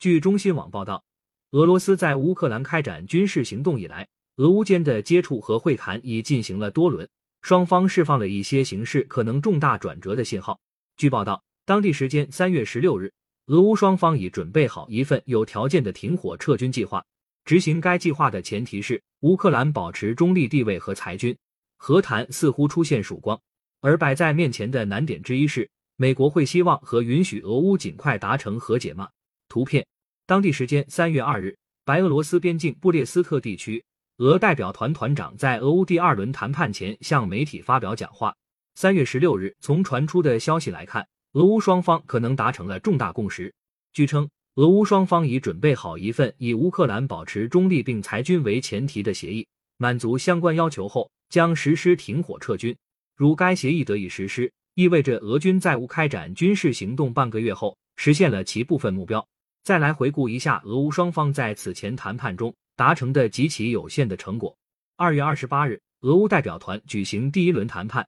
据中新网报道，俄罗斯在乌克兰开展军事行动以来，俄乌间的接触和会谈已进行了多轮，双方释放了一些形势可能重大转折的信号。据报道，当地时间三月十六日，俄乌双方已准备好一份有条件的停火撤军计划。执行该计划的前提是乌克兰保持中立地位和裁军。和谈似乎出现曙光，而摆在面前的难点之一是，美国会希望和允许俄乌尽快达成和解吗？图片，当地时间三月二日，白俄罗斯边境布列斯特地区，俄代表团团长在俄乌第二轮谈判前向媒体发表讲话。三月十六日，从传出的消息来看，俄乌双方可能达成了重大共识。据称，俄乌双方已准备好一份以乌克兰保持中立并裁军为前提的协议，满足相关要求后将实施停火撤军。如该协议得以实施，意味着俄军在乌开展军事行动半个月后实现了其部分目标。再来回顾一下俄乌双方在此前谈判中达成的极其有限的成果。二月二十八日，俄乌代表团举行第一轮谈判，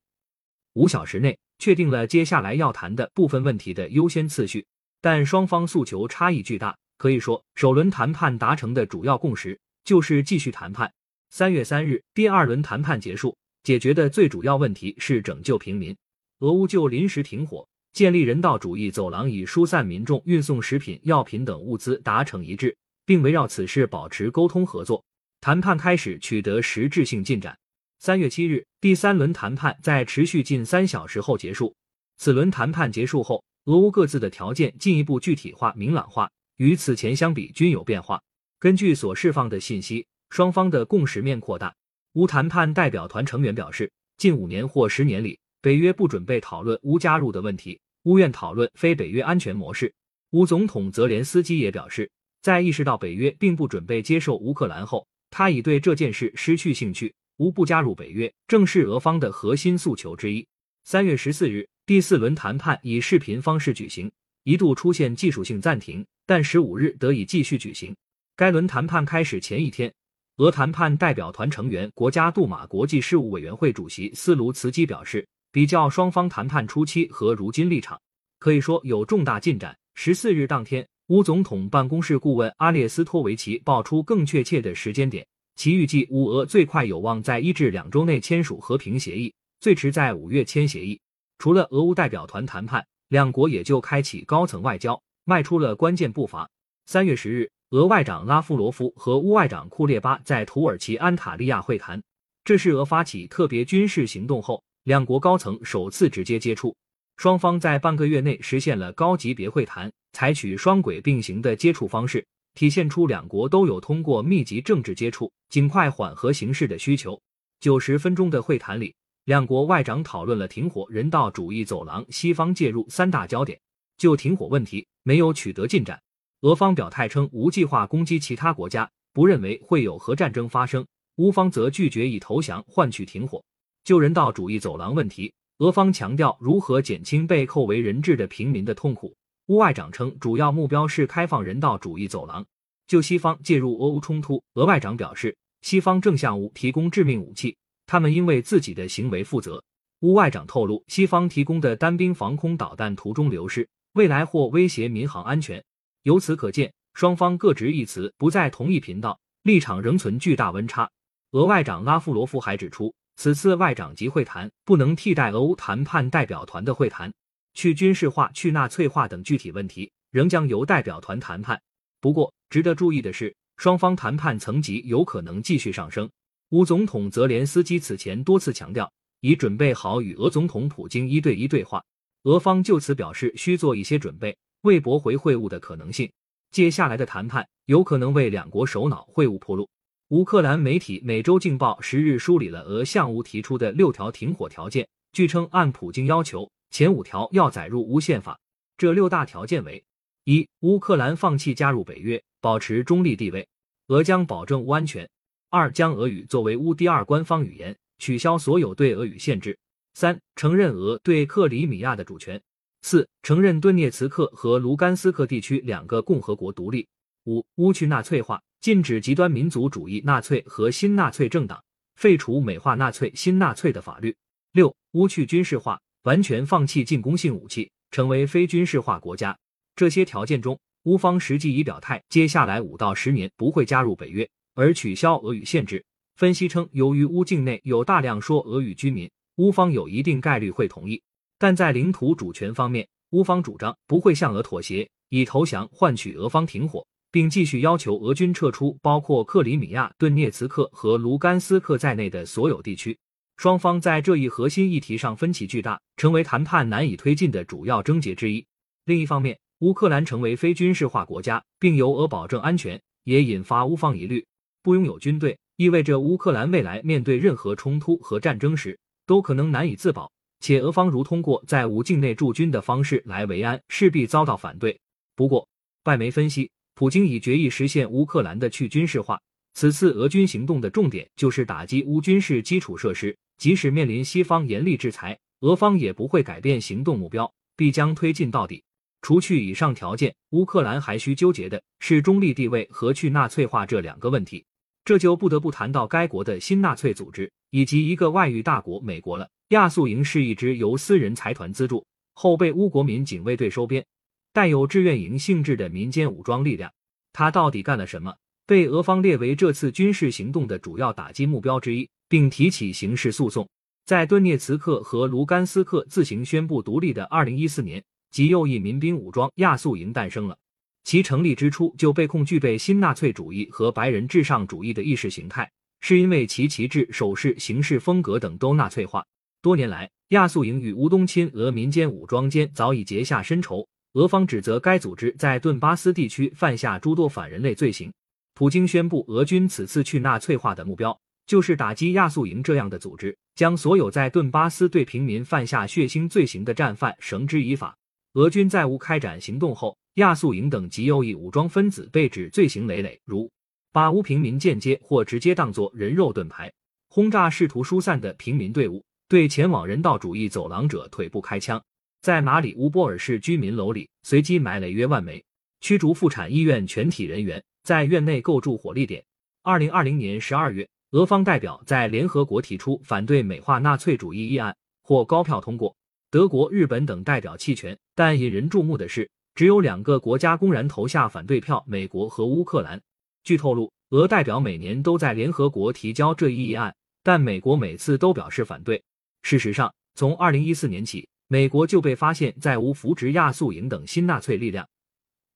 五小时内确定了接下来要谈的部分问题的优先次序，但双方诉求差异巨大。可以说，首轮谈判达成的主要共识就是继续谈判。三月三日，第二轮谈判结束，解决的最主要问题是拯救平民。俄乌就临时停火。建立人道主义走廊，以疏散民众、运送食品、药品等物资达成一致，并围绕此事保持沟通合作。谈判开始取得实质性进展。三月七日，第三轮谈判在持续近三小时后结束。此轮谈判结束后，俄乌各自的条件进一步具体化、明朗化，与此前相比均有变化。根据所释放的信息，双方的共识面扩大。乌谈判代表团成员表示，近五年或十年里。北约不准备讨论乌加入的问题，乌愿讨论非北约安全模式。乌总统泽连斯基也表示，在意识到北约并不准备接受乌克兰后，他已对这件事失去兴趣。乌不加入北约正是俄方的核心诉求之一。三月十四日，第四轮谈判以视频方式举行，一度出现技术性暂停，但十五日得以继续举行。该轮谈判开始前一天，俄谈判代表团成员、国家杜马国际事务委员会主席斯卢茨基表示。比较双方谈判初期和如今立场，可以说有重大进展。十四日当天，乌总统办公室顾问阿列斯托维奇爆出更确切的时间点，其预计乌俄最快有望在一至两周内签署和平协议，最迟在五月签协议。除了俄乌代表团谈判，两国也就开启高层外交，迈出了关键步伐。三月十日，俄外长拉夫罗夫和乌外长库列巴在土耳其安塔利亚会谈，这是俄发起特别军事行动后。两国高层首次直接接触，双方在半个月内实现了高级别会谈，采取双轨并行的接触方式，体现出两国都有通过密集政治接触尽快缓和形势的需求。九十分钟的会谈里，两国外长讨论了停火、人道主义走廊、西方介入三大焦点。就停火问题没有取得进展，俄方表态称无计划攻击其他国家，不认为会有核战争发生；乌方则拒绝以投降换取停火。就人道主义走廊问题，俄方强调如何减轻被扣为人质的平民的痛苦。乌外长称，主要目标是开放人道主义走廊。就西方介入俄乌冲突，俄外长表示，西方正向乌提供致命武器，他们应为自己的行为负责。乌外长透露，西方提供的单兵防空导弹途中流失，未来或威胁民航安全。由此可见，双方各执一词，不在同一频道，立场仍存巨大温差。俄外长拉夫罗夫还指出。此次外长级会谈不能替代俄乌谈判代表团的会谈，去军事化、去纳粹化等具体问题仍将由代表团谈判。不过，值得注意的是，双方谈判层级有可能继续上升。乌总统泽连斯基此前多次强调，已准备好与俄总统普京一对一对话。俄方就此表示需做一些准备，为驳回会晤的可能性。接下来的谈判有可能为两国首脑会晤铺路。乌克兰媒体《每周镜报》十日梳理了俄向乌提出的六条停火条件。据称，按普京要求，前五条要载入乌宪法。这六大条件为：一、乌克兰放弃加入北约，保持中立地位，俄将保证乌安全；二、将俄语作为乌第二官方语言，取消所有对俄语限制；三、承认俄对克里米亚的主权；四、承认顿涅茨克和卢甘斯克地区两个共和国独立；五、乌去纳粹化。禁止极端民族主义纳粹和新纳粹政党，废除美化纳粹新纳粹的法律。六、乌去军事化，完全放弃进攻性武器，成为非军事化国家。这些条件中，乌方实际已表态，接下来五到十年不会加入北约，而取消俄语限制。分析称，由于乌境内有大量说俄语居民，乌方有一定概率会同意。但在领土主权方面，乌方主张不会向俄妥协，以投降换取俄方停火，并继续要求俄军撤出包括克里米亚、顿涅茨克和卢甘斯克在内的所有地区。双方在这一核心议题上分歧巨大，成为谈判难以推进的主要症结之一。另一方面，乌克兰成为非军事化国家，并由俄保证安全，也引发乌方疑虑。不拥有军队，意味着乌克兰未来面对任何冲突和战争时，都可能难以自保。且俄方如通过在乌境内驻军的方式来维安，势必遭到反对。不过，外媒分析，普京已决意实现乌克兰的去军事化。此次俄军行动的重点就是打击乌军事基础设施，即使面临西方严厉制裁，俄方也不会改变行动目标，必将推进到底。除去以上条件，乌克兰还需纠结的是中立地位和去纳粹化这两个问题。这就不得不谈到该国的新纳粹组织以及一个外域大国美国了。亚速营是一支由私人财团资助、后被乌国民警卫队收编、带有志愿营性质的民间武装力量。他到底干了什么？被俄方列为这次军事行动的主要打击目标之一，并提起刑事诉讼。在顿涅茨克和卢甘斯克自行宣布独立的二零一四年。极右翼民兵武装亚速营诞生了。其成立之初就被控具备新纳粹主义和白人至上主义的意识形态，是因为其旗帜、手势、行事风格等都纳粹化。多年来，亚速营与乌东亲俄民间武装间早已结下深仇。俄方指责该组织在顿巴斯地区犯下诸多反人类罪行。普京宣布，俄军此次去纳粹化的目标就是打击亚速营这样的组织，将所有在顿巴斯对平民犯下血腥罪行的战犯绳之以法。俄军在乌开展行动后，亚速营等极右翼武装分子被指罪行累累，如把乌平民间接或直接当作人肉盾牌，轰炸试图疏散的平民队伍，对前往人道主义走廊者腿部开枪，在马里乌波尔市居民楼里随机埋了约万枚，驱逐妇产医院全体人员，在院内构筑火力点。二零二零年十二月，俄方代表在联合国提出反对美化纳粹主义议案，获高票通过。德国、日本等代表弃权，但引人注目的是，只有两个国家公然投下反对票：美国和乌克兰。据透露，俄代表每年都在联合国提交这一议案，但美国每次都表示反对。事实上，从二零一四年起，美国就被发现在无扶植亚速营等新纳粹力量，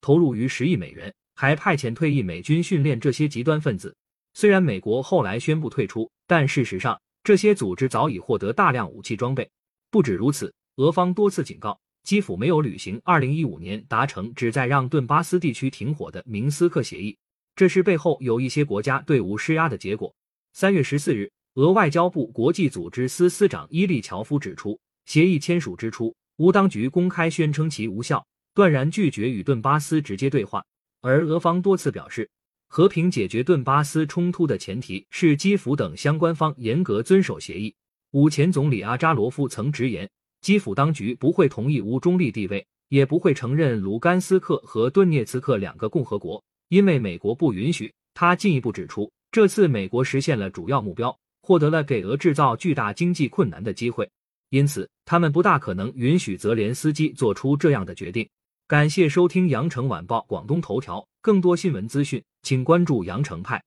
投入逾十亿美元，还派遣退役美军训练这些极端分子。虽然美国后来宣布退出，但事实上，这些组织早已获得大量武器装备。不止如此。俄方多次警告基辅没有履行2015年达成旨在让顿巴斯地区停火的明斯克协议，这是背后有一些国家对乌施压的结果。三月十四日，俄外交部国际组织司司长伊利乔夫指出，协议签署之初，乌当局公开宣称其无效，断然拒绝与顿巴斯直接对话。而俄方多次表示，和平解决顿巴斯冲突的前提是基辅等相关方严格遵守协议。乌前总理阿扎罗夫曾直言。基辅当局不会同意无中立地位，也不会承认卢甘斯克和顿涅茨克两个共和国，因为美国不允许。他进一步指出，这次美国实现了主要目标，获得了给俄制造巨大经济困难的机会，因此他们不大可能允许泽连斯基做出这样的决定。感谢收听羊城晚报广东头条，更多新闻资讯，请关注羊城派。